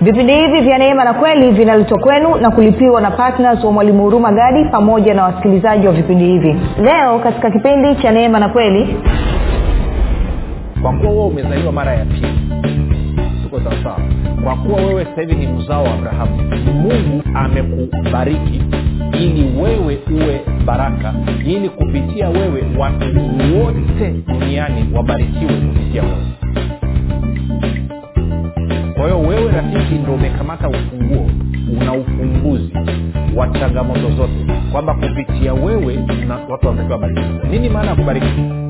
vipindi hivi vya neema na kweli vinaletwa kwenu na kulipiwa na ptns wa mwalimu huruma gadi pamoja na wasikilizaji wa vipindi hivi. Leo katika kipindi cha neema na kweli. Kwa kuwa wewe umezaliwa mara ya pili tuko sawasawa. Kwa kuwa wewe sasa hivi ni mzao wa abrahamu mungu amekubariki ili wewe uwe baraka ili kupitia wewe watu wote duniani wabarikiwe kupitia wewe kwa hiyo wewe rafiki ndo umekamata ufunguo una ufumbuzi wa changamoto zote kwamba kupitia wewe na watu wanatakiwa wabarikiwe nini maana ya kubarikiwa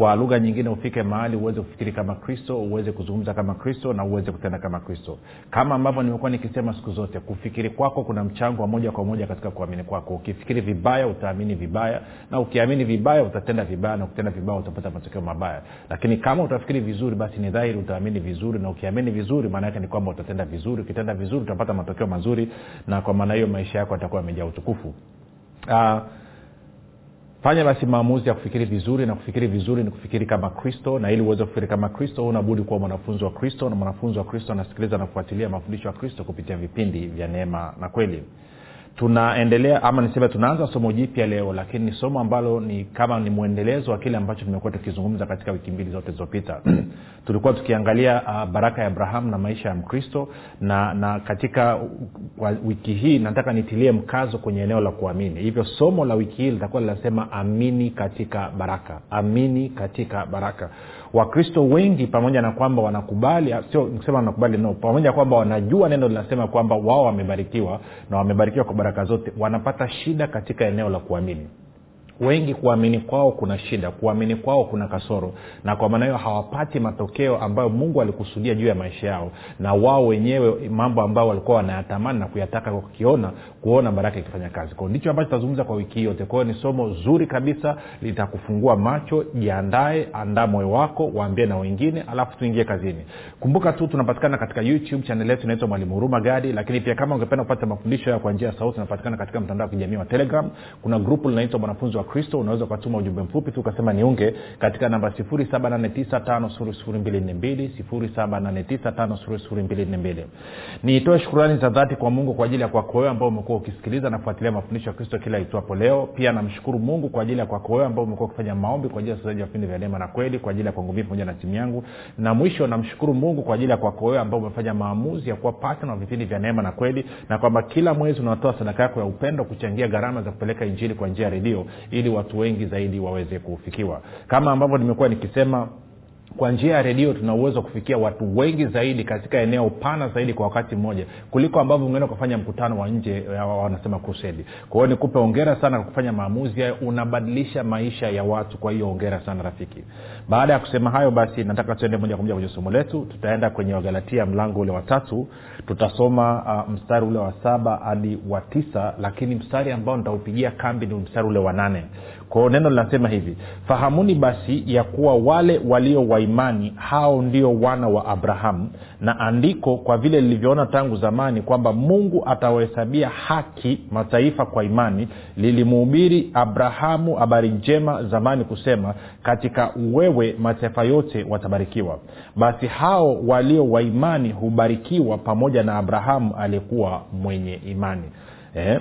kwa lugha nyingine ufike mahali uweze kufikiri kama kristo uweze kuzungumza kama kristo na uweze kutenda kama kristo. Kama ambavyo nimekuwa nikisema siku zote kufikiri kwako kuna mchango wa moja kwa moja katika kuamini kwako. Ukifikiri vibaya utaamini vibaya na ukiamini vibaya utatenda vibaya na ukitenda vibaya utapata matokeo mabaya. Lakini kama utafikiri vizuri basi ni dhahiri utaamini vizuri na ukiamini vizuri maana yake ni kwamba utatenda vizuri. Ukitenda vizuri utapata matokeo mazuri na kwa maana hiyo maisha yako atakuwa yamejaa utukufu. Uh, fanya basi maamuzi ya kufikiri vizuri na kufikiri vizuri ni kufikiri kama kristo na ili uweze kufikiri kama kristo unabudi kuwa mwanafunzi wa kristo na mwanafunzi wa kristo anasikiliza na kufuatilia mafundisho ya kristo kupitia vipindi vya neema na kweli tunaendelea ama niseme tunaanza somo jipya leo lakini ni somo ambalo ni kama ni mwendelezo wa kile ambacho tumekuwa tukizungumza katika wiki mbili zote zilizopita. Tulikuwa tukiangalia uh, baraka ya abrahamu na maisha ya mkristo na na katika uh, wiki hii nataka nitilie mkazo kwenye eneo la kuamini. Hivyo somo la wiki hii litakuwa linasema amini katika baraka. Amini katika baraka wakristo wengi pamoja na kwamba wanakubali sio kusema wanakubali no pamoja na kwamba wanajua neno linasema kwamba wao wamebarikiwa na wamebarikiwa kwa baraka zote wanapata shida katika eneo la kuamini wengi kuamini kwao kuna shida kuamini kwao kuna kasoro na kwa maana hiyo hawapati matokeo ambayo mungu alikusudia juu ya maisha yao na wao wenyewe mambo ambayo walikuwa wanayatamani na kuyataka kukiona kuona baraka ikifanya kazi. Kwao ndicho ambacho tutazungumza kwa wiki yote. Kwao ni somo zuri kabisa litakufungua macho jiandae andaa moyo wako waambie na wengine alafu tuingie kazini. Kumbuka tu tunapatikana katika youtube chanel yetu inaitwa mwalimu huruma gadi lakini pia kama ungependa kupata mafundisho hayo kwa njia ya sauti tunapatikana katika mtandao wa kijamii wa telegram. Kuna grupu linaitwa mwanafunzi wa kristo unaweza ukatuma ujumbe mfupi tu ukasema niunge katika namba 7895242 nitoe shukurani za dhati kwa mungu kwa ajili ya kwako wewe ambao umekuwa ukisikiliza na kufuatilia mafundisho ya kristo kila itwapo leo. Pia namshukuru mungu kwa ajili ya kwako wewe ambao umekuwa ukifanya maombi kwa ajili ya wachezaji wa vipindi vya neema na kweli kwa ajili ya kwangu mii pamoja na timu yangu. Na mwisho namshukuru mungu kwa ajili ya kwako wewe ambao umefanya maamuzi ya kuwa patna wa vipindi vya neema na kweli na kwamba kila mwezi unatoa sadaka yako ya upendo kuchangia gharama za kupeleka injili kwa njia ya redio ili watu wengi zaidi waweze kufikiwa. Kama ambavyo nimekuwa nikisema kwa njia ya redio tuna uwezo wa kufikia watu wengi zaidi katika eneo pana zaidi kwa wakati mmoja kuliko ambavyo ungeenda ukafanya mkutano wa nje wanasema kusedi kwa hiyo nikupe ongera sana kwa kufanya maamuzi hayo. Unabadilisha maisha ya watu kwa hiyo ongera sana rafiki. Baada ya kusema hayo basi nataka tuende moja kwa moja kwenye somo letu. Tutaenda kwenye wagalatia mlango ule wa tatu. Tutasoma uh, mstari ule wa saba hadi wa tisa lakini mstari ambao nitaupigia kambi ni mstari ule wa nane kwao neno linasema hivi fahamuni basi ya kuwa wale walio waimani hao ndio wana wa abrahamu. Na andiko kwa vile lilivyoona tangu zamani kwamba mungu atawahesabia haki mataifa kwa imani lilimuhubiri abrahamu habari njema zamani kusema katika wewe mataifa yote watabarikiwa basi hao walio waimani hubarikiwa pamoja na abrahamu aliyekuwa mwenye imani. Eh?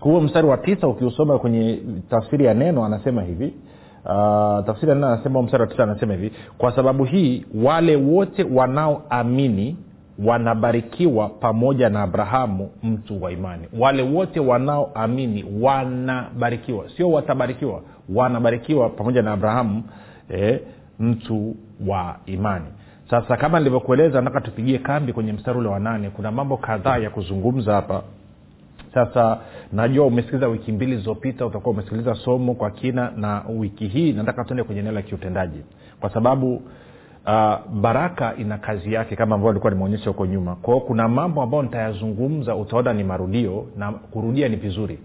Huo mstari wa tisa ukiusoma kwenye tafsiri ya neno anasema hivi uh, tafsiri ya neno anasema mstari wa tisa anasema hivi kwa sababu hii wale wote wanaoamini wanabarikiwa pamoja na abrahamu mtu wa imani. Wale wote wanaoamini wanabarikiwa sio watabarikiwa wanabarikiwa pamoja na abrahamu eh, mtu wa imani. Sasa kama nilivyokueleza nataka tupigie kambi kwenye mstari ule wa nane. Kuna mambo kadhaa ya kuzungumza hapa sasa najua umesikiliza wiki mbili zilizopita utakuwa umesikiliza somo kwa kina na wiki hii nataka tuende kwenye eneo la kiutendaji. Kwa sababu uh, baraka ina kazi yake kama ambavyo alikuwa nimeonyesha huko nyuma. Kwao kuna mambo ambayo nitayazungumza utaona ni marudio na kurudia ni vizuri.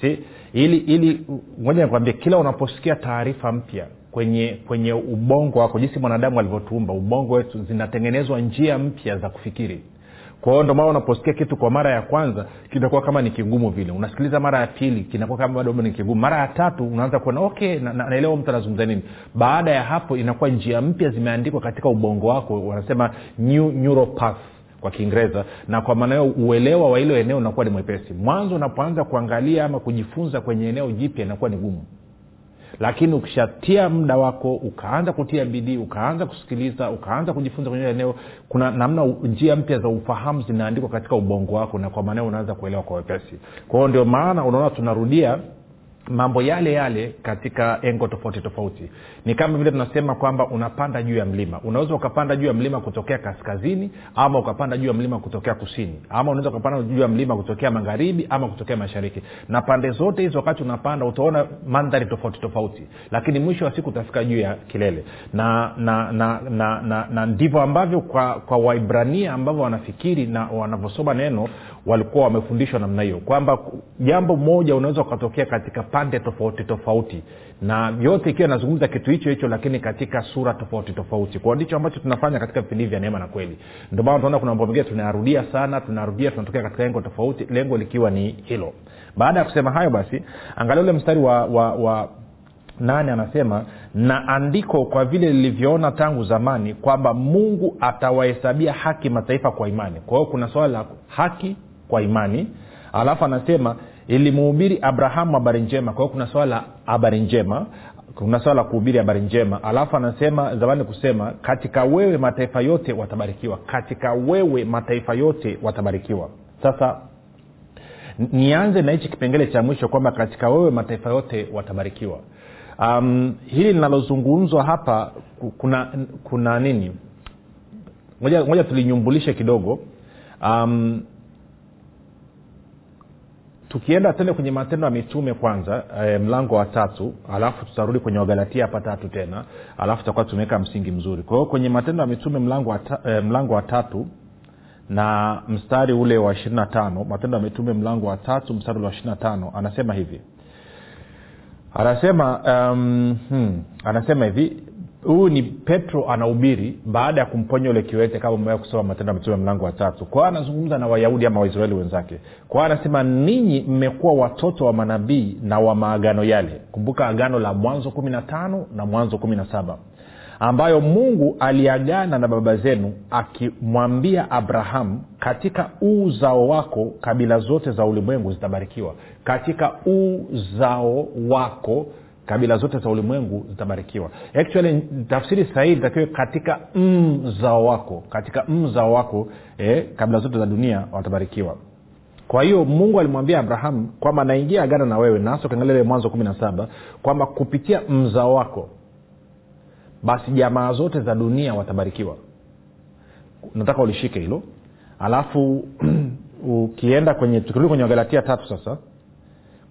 Si ili ili moja nikwambie kila unaposikia taarifa mpya kwenye kwenye ubongo wako jinsi mwanadamu alivyotuumba ubongo wetu zinatengenezwa njia mpya za kufikiri kwa hiyo maana unaposikia kitu kwa mara ya kwanza kinakuwa kama ni kigumu vile. Unasikiliza mara ya pili kinakuwa kama bado ni kigumu. Mara ya tatu unaanza kuona okay na, na, naelewa mtu anazungumza nini. Baada ya hapo inakuwa njia mpya zimeandikwa katika ubongo wako wanasema new neuropath kwa kiingereza. Na kwa maana hiyo uelewa wa hilo eneo unakuwa ni mwepesi. Mwanzo unapoanza kuangalia ama kujifunza kwenye eneo jipya inakuwa ni gumu lakini ukishatia muda wako ukaanza kutia bidii ukaanza kusikiliza ukaanza kujifunza kwenye eneo kuna namna njia mpya za ufahamu zinaandikwa katika ubongo wako na kwa maanao unaanza kuelewa kwa wepesi. Kwa hiyo ndio maana unaona tunarudia mambo yale yale katika engo tofauti tofauti. Ni kama vile tunasema kwamba unapanda juu ya mlima. Unaweza ukapanda juu ya mlima kutokea kaskazini ama ukapanda juu ya mlima kutokea kusini ama unaweza ukapanda juu ya mlima kutokea magharibi ama kutokea mashariki. Na pande zote hizo wakati unapanda utaona mandhari tofauti tofauti. Lakini mwisho wa siku utafika juu ya kilele. Na na na na, na, na ndivyo ambavyo kwa kwa waibrania ambavyo wanafikiri na wanavyosoma neno walikuwa wamefundishwa namna hiyo. Kwamba jambo moja unaweza ukatokea katika pande tofauti tofauti. Na yote ikiwa inazungumza kitu hicho hicho lakini katika sura tofauti tofauti. Kwao ndicho ambacho tunafanya katika vipindi vya neema na kweli. Ndio maana tunaona kuna mambo mengine tunayarudia sana tunarudia tunatokea katika lengo tofauti lengo likiwa ni hilo. Baada ya kusema hayo basi angalia ule mstari wa, wa, wa nane anasema na andiko kwa vile lilivyoona tangu zamani kwamba mungu atawahesabia haki mataifa kwa imani. Kwa hiyo kuna swala la haki kwa imani. Alafu anasema ilimuhubiri abrahamu habari njema. Kwa hiyo kuna swala la habari njema kuna swala la kuhubiri habari njema. Alafu anasema zamani kusema katika wewe mataifa yote watabarikiwa. Katika wewe mataifa yote watabarikiwa. Sasa nianze na hichi kipengele cha mwisho kwamba katika wewe mataifa yote watabarikiwa. Um, hili linalozungumzwa hapa kuna kuna nini? Moja tulinyumbulishe kidogo. Um, tukienda tende kwenye matendo ya mitume kwanza e, mlango wa tatu alafu tutarudi kwenye wagalatia hapa tatu tena alafu tutakuwa tumeweka msingi mzuri. Kwa hiyo kwenye matendo ya mitume mlango wa, ta, e, mlango wa tatu na mstari ule wa ishiri na tano matendo ya mitume mlango wa tatu mstari ule wa ishiri na tano anasema hivi. Anasema um, hmm, anasema hivi huyu ni petro anahubiri baada ya kumponya ule kiwete kama umewea kusoma matendo ya mtume mlango wa tatu. Kwa hiyo anazungumza na wayahudi ama waisraeli wenzake. Kwa hiyo anasema ninyi mmekuwa watoto wa manabii na wa maagano yale. Kumbuka agano la mwanzo kumi na tano na mwanzo kumi na saba ambayo mungu aliagana na baba zenu akimwambia abrahamu katika uzao wako kabila zote za ulimwengu zitabarikiwa. Katika uzao wako kabila zote za ulimwengu zitabarikiwa. Actually tafsiri sahihi itakiwe katika mzao wako katika mzao wako eh, kabila zote za dunia watabarikiwa. Kwa hiyo mungu alimwambia abrahamu kwamba naingia agano na wewe nasa ukiangalia mwanzo kumi na saba kwamba kupitia mzao wako basi jamaa zote za dunia watabarikiwa. Nataka ulishike hilo. Alafu ukienda kwenye tukirudi kwenye wagalatia tatu sasa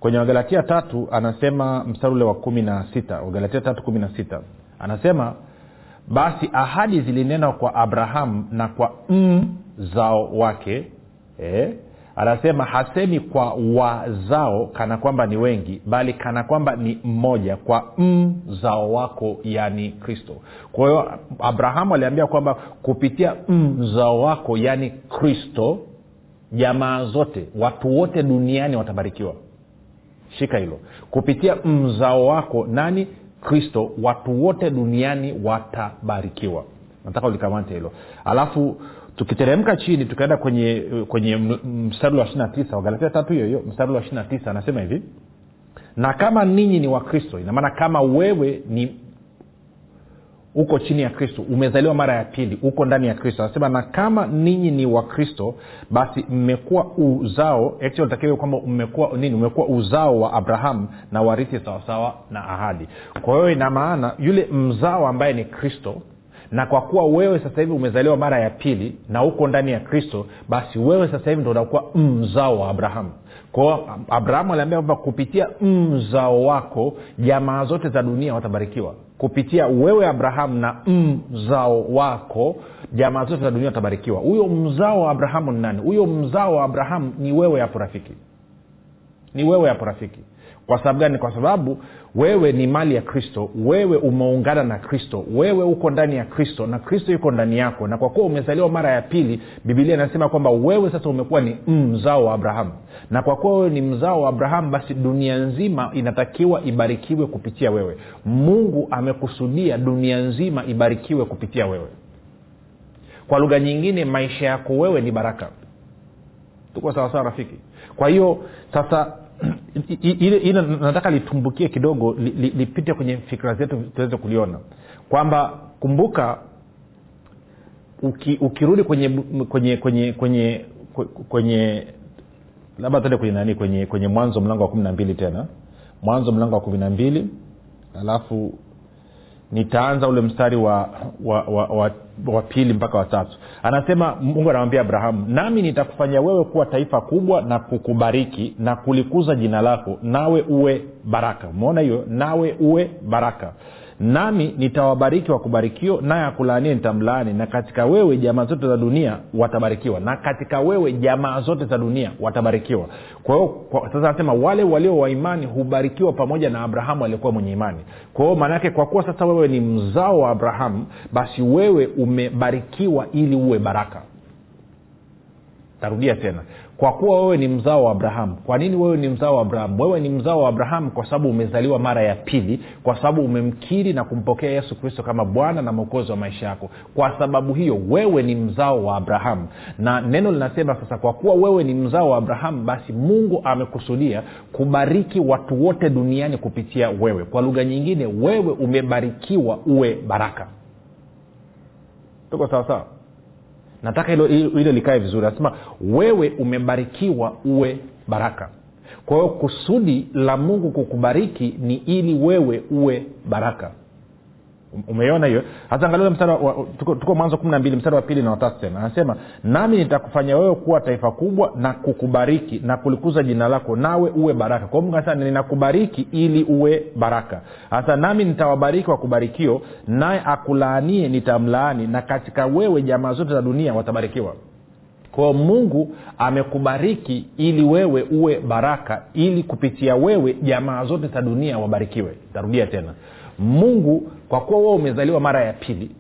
kwenye wagalatia tatu anasema mstari ule wa kumi na sita wagalatia tatu kumi na sita anasema basi ahadi zilinenwa kwa abrahamu na kwa mzao wake eh? anasema hasemi kwa wazao kana kwamba ni wengi bali kana kwamba ni mmoja kwa mzao wako yani kristo kwa hiyo abrahamu aliambia kwamba kupitia mzao wako yani kristo jamaa zote watu wote duniani watabarikiwa shika hilo. Kupitia mzao wako nani? Kristo. Watu wote duniani watabarikiwa. Nataka ulikamate hilo. Alafu tukiteremka chini tukaenda kwenye kwenye mstari wa ishiri tisa. Wagalatia tatu hiyo hiyo mstari wa ishiri tisa anasema hivi. Na kama ninyi ni wakristo inamaana kama wewe ni uko chini ya kristo umezaliwa mara ya pili uko ndani ya kristo. Anasema na kama ninyi ni wakristo basi mmekuwa uzao. Takiwe kwamba mmekuwa nini? Umekuwa uzao wa abrahamu na warithi sawasawa na ahadi. Kwa hiyo ina maana yule mzao ambaye ni kristo na kwa kuwa wewe sasa hivi umezaliwa mara ya pili na uko ndani ya kristo basi wewe sasa hivi ndo unakuwa mzao wa abrahamu kwao abrahamu aliambia kwamba kupitia mzao wako jamaa zote za dunia watabarikiwa kupitia wewe abrahamu na mzao wako. Jamaa zote za dunia watabarikiwa. Huyo mzao wa abrahamu ni nani? Huyo mzao wa abrahamu ni wewe hapo rafiki. Ni wewe hapo rafiki kwa sababu gani? Kwa sababu wewe ni mali ya kristo wewe umeungana na kristo wewe uko ndani ya kristo na kristo yuko ndani yako. Na kwa kuwa umezaliwa mara ya pili bibilia inasema kwamba wewe sasa umekuwa ni mzao wa abrahamu. Na kwa kuwa wewe ni mzao wa abrahamu basi dunia nzima inatakiwa ibarikiwe kupitia wewe. Mungu amekusudia dunia nzima ibarikiwe kupitia wewe. Kwa lugha nyingine maisha yako wewe ni baraka. Tuko sawasawa rafiki? Kwa hiyo sasa ile ile nataka litumbukie kidogo li, li, lipite kwenye fikira zetu tuweze kuliona. Kwamba kumbuka uki, ukirudi kwenye kwenye kwenye kwenye kwenye labda tuende kwenye nani kwenye kwenye mwanzo mlango wa kumi na mbili tena. Mwanzo mlango wa kumi na mbili alafu nitaanza ule mstari wa wa, wa, wa, wa pili mpaka watatu anasema mungu anamwambia abrahamu nami nitakufanya wewe kuwa taifa kubwa na kukubariki na kulikuza jina lako nawe uwe baraka. Umeona hiyo? Nawe uwe baraka nami nitawabariki wakubarikio naye akulaanie nitamlaani. Na katika wewe jamaa zote za dunia watabarikiwa. Na katika wewe jamaa zote za dunia watabarikiwa. Kwa hiyo sasa anasema wale walio wa imani hubarikiwa pamoja na abrahamu aliyekuwa mwenye imani. Kwa hiyo maanaake kwa kuwa sasa wewe ni mzao wa abrahamu basi wewe umebarikiwa ili uwe baraka. Tarudia tena kwa kuwa wewe ni mzao wa abrahamu kwa nini wewe ni mzao wa abrahamu wewe ni mzao wa abrahamu kwa sababu umezaliwa mara ya pili kwa sababu umemkiri na kumpokea yesu kristo kama bwana na mwokozi wa maisha yako. Kwa sababu hiyo wewe ni mzao wa abrahamu na neno linasema sasa kwa kuwa wewe ni mzao wa abrahamu basi mungu amekusudia kubariki watu wote duniani kupitia wewe. Kwa lugha nyingine wewe umebarikiwa uwe baraka. Tuko sawasawa nataka hilo hilo likae vizuri. Anasema wewe umebarikiwa uwe baraka. Kwa hiyo kusudi la mungu kukubariki ni ili wewe uwe baraka umeiona hiyo? Hata angalia mstari tuko, tuko mwanzo kumi na mbili mstari wa pili na watatu tena. Anasema nami nitakufanya wewe kuwa taifa kubwa na kukubariki na kulikuza jina lako nawe uwe baraka. Kwa mungu anasema ninakubariki ili uwe baraka. Hasa nami nitawabariki wakubarikio naye akulaanie nitamlaani na katika wewe jamaa zote za dunia watabarikiwa. Kwao mungu amekubariki ili wewe uwe baraka ili kupitia wewe jamaa zote za dunia wabarikiwe. Tarudia tena mungu kwa kuwa wewe umezaliwa mara ya pili.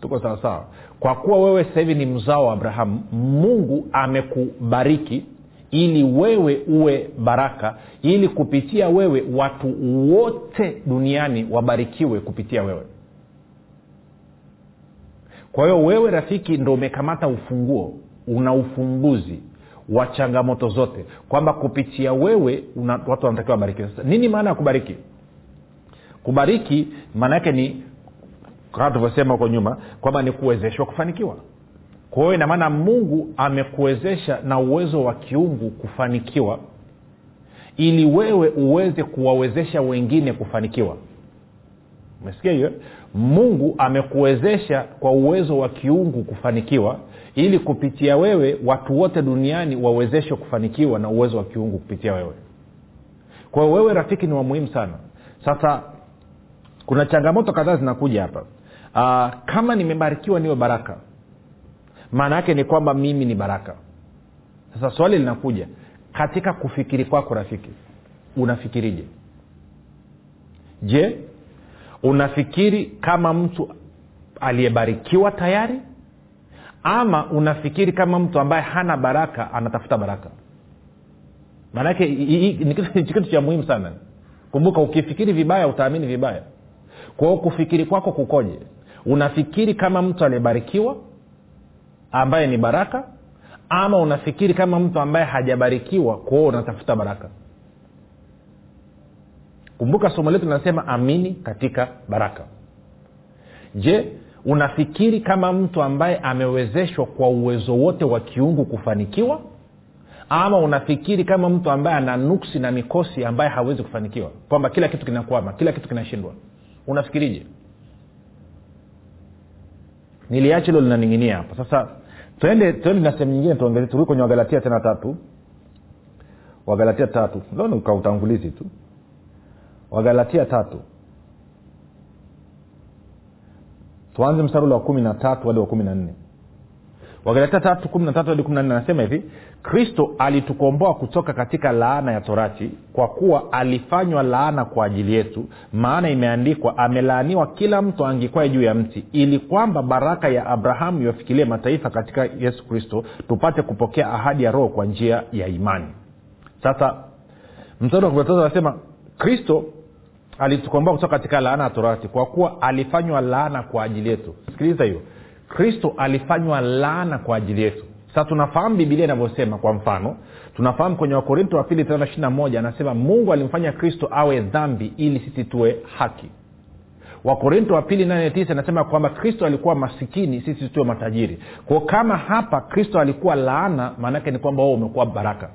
Tuko sawasawa kwa kuwa wewe sasa hivi ni mzao wa abrahamu mungu amekubariki ili wewe uwe baraka ili kupitia wewe watu wote duniani wabarikiwe kupitia wewe. Kwa hiyo wewe rafiki ndo umekamata ufunguo una ufumbuzi wa changamoto zote kwamba kupitia wewe una, watu wanatakiwa wabarikiwe. Sasa nini maana ya kubariki kubariki maana yake ni kama tulivyosema huko nyuma kwamba ni kuwezeshwa kufanikiwa. Kwa hiyo inamaana mungu amekuwezesha na uwezo wa kiungu kufanikiwa ili wewe uweze kuwawezesha wengine kufanikiwa. Umesikia hiyo? Mungu amekuwezesha kwa uwezo wa kiungu kufanikiwa ili kupitia wewe watu wote duniani wawezeshwe kufanikiwa na uwezo wa kiungu kupitia wewe. Kwa wewe rafiki ni wa muhimu sana. Sasa kuna changamoto kadhaa zinakuja hapa. Uh, kama nimebarikiwa niwe baraka maana yake ni kwamba mimi ni baraka. Sasa swali linakuja katika kufikiri kwako rafiki unafikirije? Je unafikiri kama mtu aliyebarikiwa tayari? Ama unafikiri kama mtu ambaye hana baraka anatafuta baraka? Maanake ni kitu cha muhimu sana. Kumbuka ukifikiri vibaya utaamini vibaya kwa hiyo kufikiri kwako kukoje? Unafikiri kama mtu aliyebarikiwa ambaye ni baraka ama unafikiri kama mtu ambaye hajabarikiwa kwao unatafuta baraka? Kumbuka somo letu linasema amini katika baraka. Je unafikiri kama mtu ambaye amewezeshwa kwa uwezo wote wa kiungu kufanikiwa ama unafikiri kama mtu ambaye ana nuksi na mikosi ambaye hawezi kufanikiwa? Kwamba kila kitu kinakwama kila kitu kinashindwa unafikirije? Niliacha hilo linaning'inia hapa. Sasa twende twende na sehemu nyingine tuongee turudi kwenye wagalatia tena tatu. Wagalatia tatu. Leo ni kautangulizi tu. Wagalatia tatu. Tuanze mstari wa kumi na tatu hadi wa kumi na nne wagalatia tatu kumi na tatu hadi kumi na nne anasema hivi kristo alitukomboa kutoka katika laana ya torati kwa kuwa alifanywa laana kwa ajili yetu maana imeandikwa amelaaniwa kila mtu angikwae juu ya mti ili kwamba baraka ya abrahamu iwafikilie mataifa katika yesu kristo tupate kupokea ahadi ya roho kwa njia ya imani. Sasa mstari wa kumi na anasema kristo alitukomboa kutoka katika laana ya torati kwa kuwa alifanywa laana kwa ajili yetu. Sikiliza hiyo kristo alifanywa laana kwa ajili yetu. Sasa tunafahamu bibilia inavyosema kwa mfano tunafahamu kwenye wakorinto wa pili tano moja anasema mungu alimfanya kristo awe dhambi ili sisi tuwe haki. Wakorinto wa pili nane tisa inasema kwamba kristo alikuwa masikini sisi tuwe matajiri. Kwao kama hapa kristo alikuwa laana maanaake ni kwamba wewe umekuwa baraka.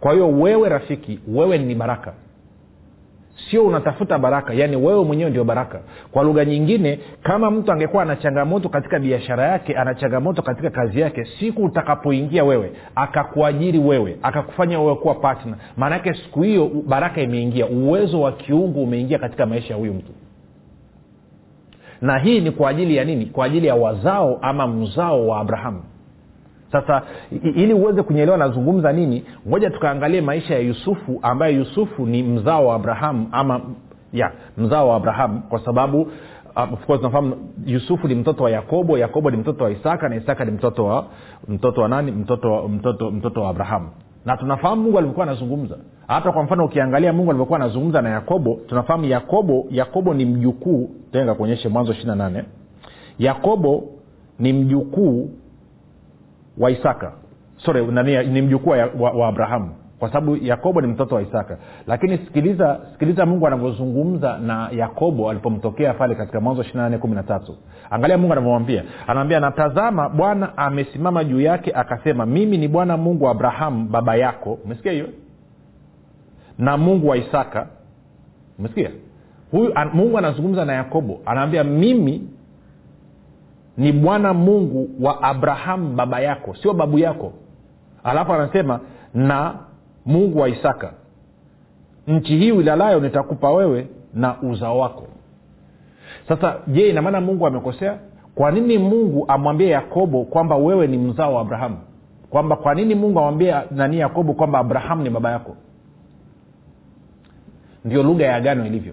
Kwa hiyo wewe rafiki wewe ni baraka sio unatafuta baraka yaani wewe mwenyewe ndio baraka. Kwa lugha nyingine kama mtu angekuwa ana changamoto katika biashara yake ana changamoto katika kazi yake siku utakapoingia wewe akakuajiri wewe akakufanya wewe kuwa partner maanake siku hiyo baraka imeingia uwezo wa kiungu umeingia katika maisha ya huyu mtu. Na hii ni kwa ajili ya nini? Kwa ajili ya wazao ama mzao wa abrahamu sasa ili uweze kunyelewa nazungumza nini ngoja tukaangalie maisha ya yusufu ambaye yusufu ni mzao wa abrahamu ama ya mzao wa abrahamu kwa sababu course nafahamu yusufu ni mtoto wa yakobo yakobo ni mtoto wa isaka na isaka ni mtoto wa mtoto wa nani? Mtoto mtoto, mtoto wa abrahamu. Na tunafahamu mungu alivyokuwa anazungumza. Hata kwa mfano ukiangalia mungu alivyokuwa anazungumza na yakobo tunafahamu yakobo yakobo ni mjukuu. Tenga kuonyeshe mwanzo ishiri na nane. Yakobo ni mjukuu wa isaka. Sorry nani, ni mjukuu wa, wa, abrahamu. Kwa sababu yakobo ni mtoto wa isaka. Lakini sikiliza sikiliza mungu anavyozungumza na yakobo alipomtokea pale katika mwanzo tatu. Angalia mungu anavyomwambia. Anamwambia natazama bwana amesimama juu yake akasema mimi ni bwana mungu wa abrahamu baba yako. Umesikia hiyo? Na mungu wa isaka. Umesikia? Huyu an, mungu anazungumza na yakobo. Anaambia mimi ni bwana mungu wa abrahamu baba yako. Sio babu yako. Alafu anasema na mungu wa isaka. Nchi hii uilalayo nitakupa wewe na uzao wako. Sasa je inamaana mungu amekosea? Kwa nini mungu amwambie yakobo kwamba wewe ni mzao wa abrahamu kwamba kwa nini mungu amwambie nani yakobo kwamba abrahamu ni baba yako? Ndio lugha ya agano ilivyo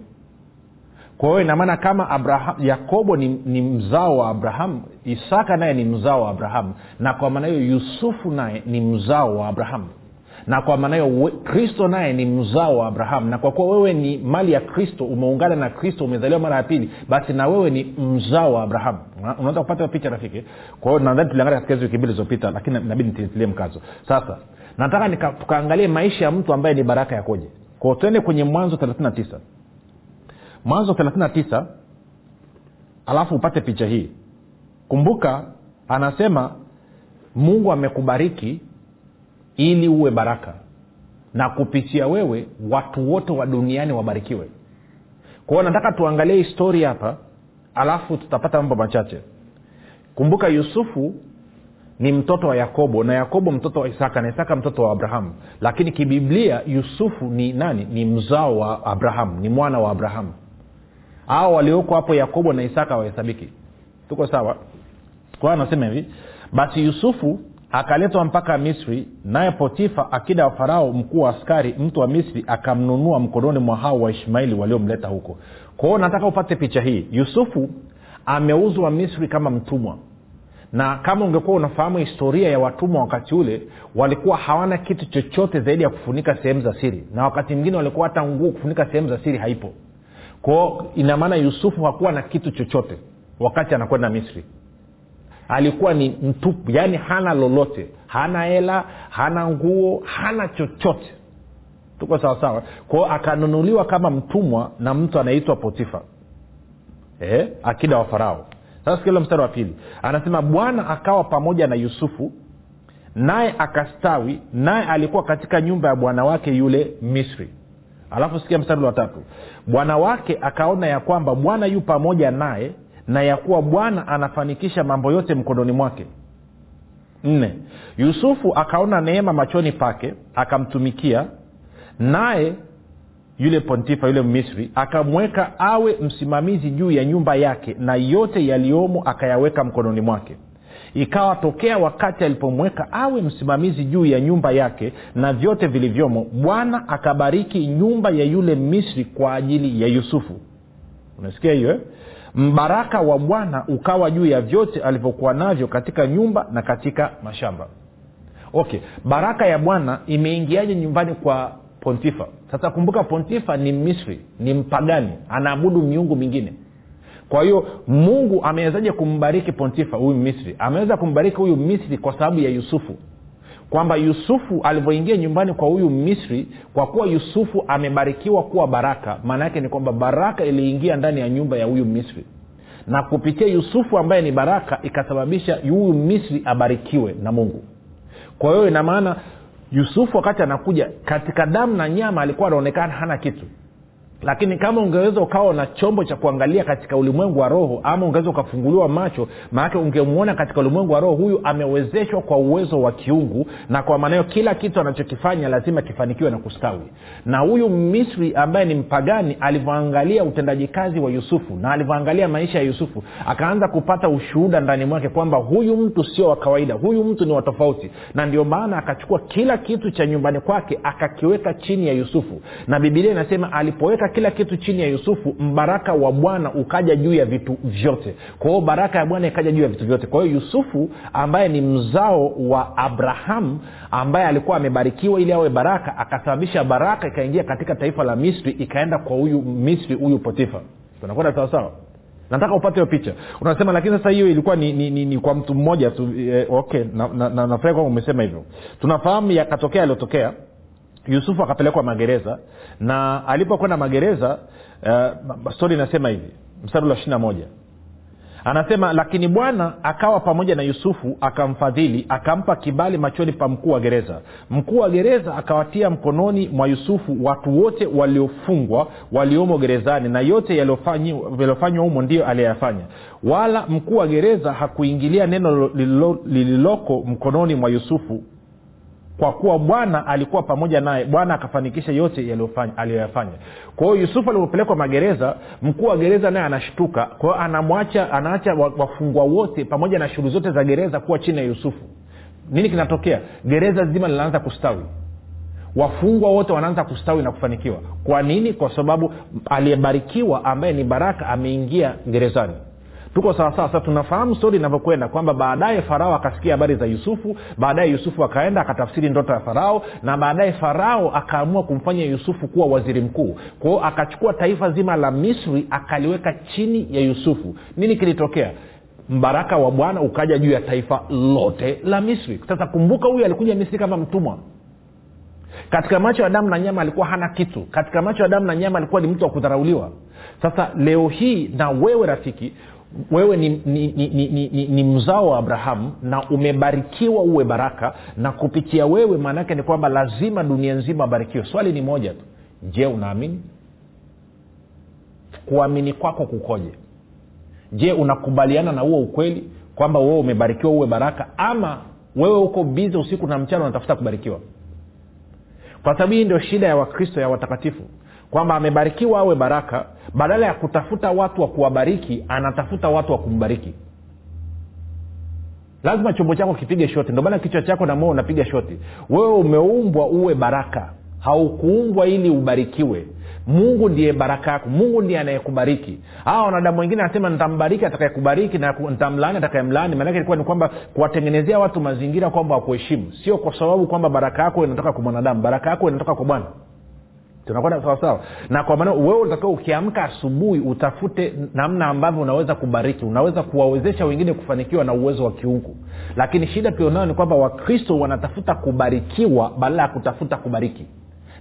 kwa hiyo inamaana kama abraham yakobo ni, ni mzao wa abrahamu isaka naye ni mzao wa abrahamu na kwa maana hiyo yusufu naye ni mzao wa abrahamu na kwa maana hiyo kristo naye ni mzao wa abrahamu na kwa kuwa wewe ni mali ya kristo umeungana na kristo umezaliwa mara ya pili basi na wewe ni mzao wa abrahamu unaweza kupata picha rafiki? Kwa hiyo nadhani tuliangalia katika hizo wiki mbili zilizopita lakini nabidi nitilie mkazo. Sasa nataka tukaangalie maisha ya mtu ambaye ni baraka yakoje kwao tuende kwenye mwanzo 39 mwanzo 39 alafu upate picha hii. Kumbuka anasema mungu amekubariki ili uwe baraka na kupitia wewe watu wote wa duniani wabarikiwe. Kwa hiyo nataka tuangalie histori hapa alafu tutapata mambo machache. Kumbuka yusufu ni mtoto wa yakobo na yakobo mtoto wa isaka na isaka mtoto wa abrahamu. Lakini kibiblia yusufu ni nani? Ni mzao wa abrahamu ni mwana wa abrahamu au walioko hapo yakobo na isaka wahesabiki. Tuko sawa? Kwa anasema hivi basi yusufu akaletwa mpaka misri naye potifa akida wa farao mkuu wa askari mtu wa misri akamnunua mkononi mwa hao waishmaili waliomleta huko. Kwa nataka upate picha hii. Yusufu ameuzwa misri kama mtumwa. Na kama ungekuwa unafahamu historia ya watumwa wakati ule walikuwa hawana kitu chochote zaidi ya kufunika sehemu za siri. Na wakati mwingine walikuwa hata nguo kufunika sehemu za siri haipo kwao ina maana yusufu hakuwa na kitu chochote wakati anakwenda misri. Alikuwa ni mtupu yaani hana lolote. Hana hela hana nguo hana chochote. Tuko sawasawa kwao akanunuliwa kama mtumwa na mtu anaitwa potifa. Eh, akida wa farao. Sasa sikilo mstari wa pili. Anasema bwana akawa pamoja na yusufu naye akastawi naye alikuwa katika nyumba ya bwana wake yule misri alafu sikia mstari wa tatu. Bwana wake akaona ya kwamba bwana yu pamoja naye na ya kuwa bwana anafanikisha mambo yote mkononi mwake. Nne. Yusufu akaona neema machoni pake akamtumikia naye yule pontifa yule misri akamweka awe msimamizi juu ya nyumba yake na yote yaliyomo akayaweka mkononi mwake ikawa tokea wakati alipomweka awe msimamizi juu ya nyumba yake na vyote vilivyomo bwana akabariki nyumba ya yule misri kwa ajili ya yusufu. Unasikia hiyo eh? mbaraka wa bwana ukawa juu ya vyote alivyokuwa navyo katika nyumba na katika mashamba. Okay baraka ya bwana imeingiaje nyumbani kwa pontifa? Sasa kumbuka pontifa ni misri ni mpagani anaabudu miungu mingine kwa hiyo mungu amewezaje kumbariki pontifa huyu misri? Ameweza kumbariki huyu misri kwa sababu ya yusufu. Kwamba yusufu alivyoingia nyumbani kwa huyu misri kwa kuwa yusufu amebarikiwa kuwa baraka maana yake ni kwamba baraka iliingia ndani ya nyumba ya huyu misri. Na kupitia yusufu ambaye ni baraka ikasababisha huyu misri abarikiwe na mungu. Kwa hiyo ina maana yusufu wakati anakuja katika damu na nyama alikuwa anaonekana hana kitu lakini kama ungeweza ukawa na chombo cha kuangalia katika ulimwengu wa roho ama ungeweza ukafunguliwa macho maanake ungemwona katika ulimwengu wa roho huyu amewezeshwa kwa uwezo wa kiungu na kwa maana hiyo kila kitu anachokifanya lazima kifanikiwe na kustawi. Na huyu misri ambaye ni mpagani alivyoangalia utendaji kazi wa yusufu na alivyoangalia maisha ya yusufu akaanza kupata ushuhuda ndani mwake kwamba huyu mtu sio wa kawaida huyu mtu ni watofauti na ndio maana akachukua kila kitu cha nyumbani kwake akakiweka chini ya yusufu. Na bibilia inasema alipoweka kila kitu chini ya yusufu mbaraka wa bwana ukaja juu ya vitu vyote. Kwa hiyo baraka ya bwana ikaja juu ya vitu vyote. Kwa hiyo yusufu ambaye ni mzao wa abrahamu ambaye alikuwa amebarikiwa ili awe baraka akasababisha baraka ikaingia katika taifa la misri ikaenda kwa huyu misri huyu potifa. Tunakwenda sawasawa nataka upate hiyo picha. Unasema lakini sasa hiyo ilikuwa ni, ni, ni, ni kwa mtu mmoja tu. Eh, okay nafurahi na, na, na umesema hivyo. Tunafahamu yakatokea yaliyotokea. Yusufu akapelekwa magereza na alipokwenda magereza uh, stori inasema hivi mstari wa ishirina moja. Anasema lakini bwana akawa pamoja na yusufu akamfadhili akampa kibali machoni pa mkuu wa gereza. Mkuu wa gereza akawatia mkononi mwa yusufu watu wote waliofungwa waliomo gerezani na yote yaliyofanywa humo ndiyo aliyeyafanya wala mkuu wa gereza hakuingilia neno lililoko mkononi mwa yusufu kwa kuwa bwana alikuwa pamoja naye bwana akafanikisha yote aliyoyafanya. Kwa hiyo yusufu alipopelekwa magereza mkuu wa gereza naye anashtuka. Kwa hiyo anamwacha anaacha wafungwa wote pamoja na shughuli zote za gereza kuwa chini ya yusufu. Nini kinatokea? Gereza zima linaanza kustawi. Wafungwa wote wanaanza kustawi na kufanikiwa. Kwa nini? Kwa sababu aliyebarikiwa ambaye ni baraka ameingia gerezani tuko sawasawa sasa tunafahamu stori inavyokwenda kwamba baadaye farao akasikia habari za yusufu baadaye yusufu akaenda akatafsiri ndoto ya farao na baadaye farao akaamua kumfanya yusufu kuwa waziri mkuu. Kwao akachukua taifa zima la misri akaliweka chini ya yusufu. Nini kilitokea? Mbaraka wa bwana ukaja juu ya taifa lote la misri. Sasa kumbuka huyu alikuja misri kama mtumwa. Katika macho ya damu na nyama alikuwa hana kitu. Katika macho ya damu na nyama alikuwa ni mtu wa kudharauliwa. Sasa leo hii na wewe rafiki wewe ni, ni, ni, ni, ni, ni, mzao wa abrahamu na umebarikiwa uwe baraka na kupitia wewe maanaake ni kwamba lazima dunia nzima abarikiwe. Swali ni moja tu. Je unaamini? Kuamini kwako kukoje? Je unakubaliana na huo ukweli kwamba wewe umebarikiwa uwe baraka ama wewe uko bize usiku na mchana unatafuta kubarikiwa? Kwa sababu hii ndio shida ya wakristo ya watakatifu kwamba amebarikiwa awe baraka badala ya kutafuta watu wa kuwabariki anatafuta watu wa kumbariki. Lazima chombo chako kipige shoti. Ndio maana kichwa chako na moyo unapiga shoti. Wewe umeumbwa uwe baraka. Haukuumbwa ili ubarikiwe. Mungu ndiye baraka yako. Mungu ndiye anayekubariki. Hawa wanadamu wengine anasema nitambariki atakayekubariki na nitamlaani atakayemlaani. Maanake ilikuwa ni kwamba kuwatengenezea watu mazingira kwamba wakuheshimu. Sio kwa sababu kwamba baraka yako inatoka kwa mwanadamu. Baraka yako inatoka kwa bwana tunakwenda sawasawa na kwa maana wewe unatakiwa ukiamka asubuhi utafute namna ambavyo unaweza kubariki unaweza kuwawezesha wengine kufanikiwa na uwezo wa kiungu. Lakini shida tulionayo ni kwamba wakristo wanatafuta kubarikiwa badala ya kutafuta kubariki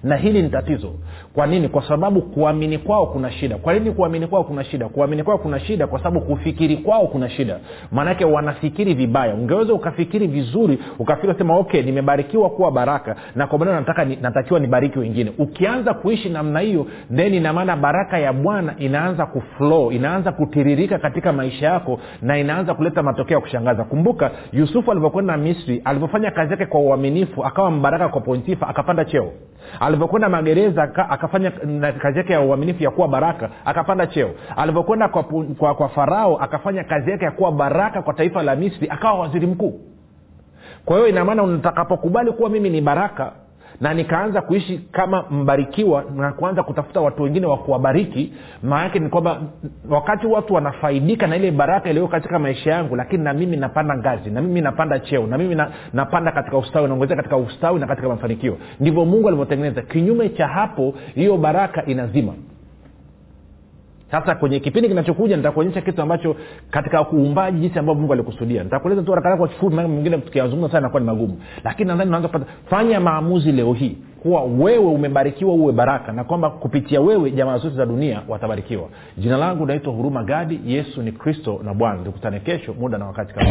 na hili ni tatizo. Kwa nini? Kwa sababu kuamini kwao kuna shida. Kwa nini kuamini kwao kuna shida? Kuamini kwao kuna shida kwa sababu kufikiri kwao kuna shida. Maanake wanafikiri vibaya. Ungeweza ukafikiri vizuri ukafikiri sema okay nimebarikiwa kuwa baraka na kwa nataka natakiwa nibariki wengine. Ukianza kuishi namna hiyo then inamaana baraka ya bwana inaanza kuflow inaanza kutiririka katika maisha yako na inaanza kuleta matokeo ya kushangaza. Kumbuka yusufu alivyokwenda misri alivyofanya kazi yake kwa uaminifu akawa mbaraka kwa pontifa akapanda cheo alivyokwenda magereza akafanya kazi yake ya uaminifu ya kuwa baraka akapanda cheo. Alivyokwenda kwa, kwa, kwa farao akafanya kazi yake ya kuwa baraka kwa taifa la misri akawa waziri mkuu. Kwa hiyo inamaana utakapokubali kuwa mimi ni baraka na nikaanza kuishi kama mbarikiwa na kuanza kutafuta watu wengine wa kuwabariki. Maanake ni kwamba wakati watu wanafaidika na ile baraka iliyo katika maisha yangu lakini na mimi napanda ngazi na mimi napanda cheo na mimi na, napanda katika ustawi naongezea katika ustawi na katika mafanikio. Ndivyo mungu alivyotengeneza. Kinyume cha hapo hiyo baraka inazima sasa kwenye kipindi kinachokuja nitakuonyesha kitu ambacho katika uumbaji jinsi ambavyo mungu alikusudia. Nitakueleza tu kwa kifupi maana mwingine tukiyazungumza sana ni magumu. Lakini nadhani unaanza kupata fanya maamuzi leo hii kuwa wewe umebarikiwa uwe baraka na kwamba kupitia wewe jamaa zote za dunia watabarikiwa. Jina langu naitwa huruma gadi yesu ni kristo na bwana. Tukutane kesho muda na wakati kama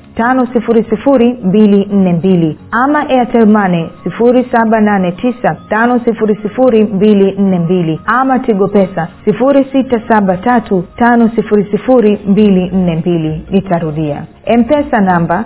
tano sifuri sifuri mbili nne mbili. Ama airtelmane sifuri saba nane tisa tano sifuri sifuri mbili nne mbili. Ama tigo pesa sifuri sita saba tatu tano sifuri sifuri mbili nne mbili. Nitarudia mpesa namba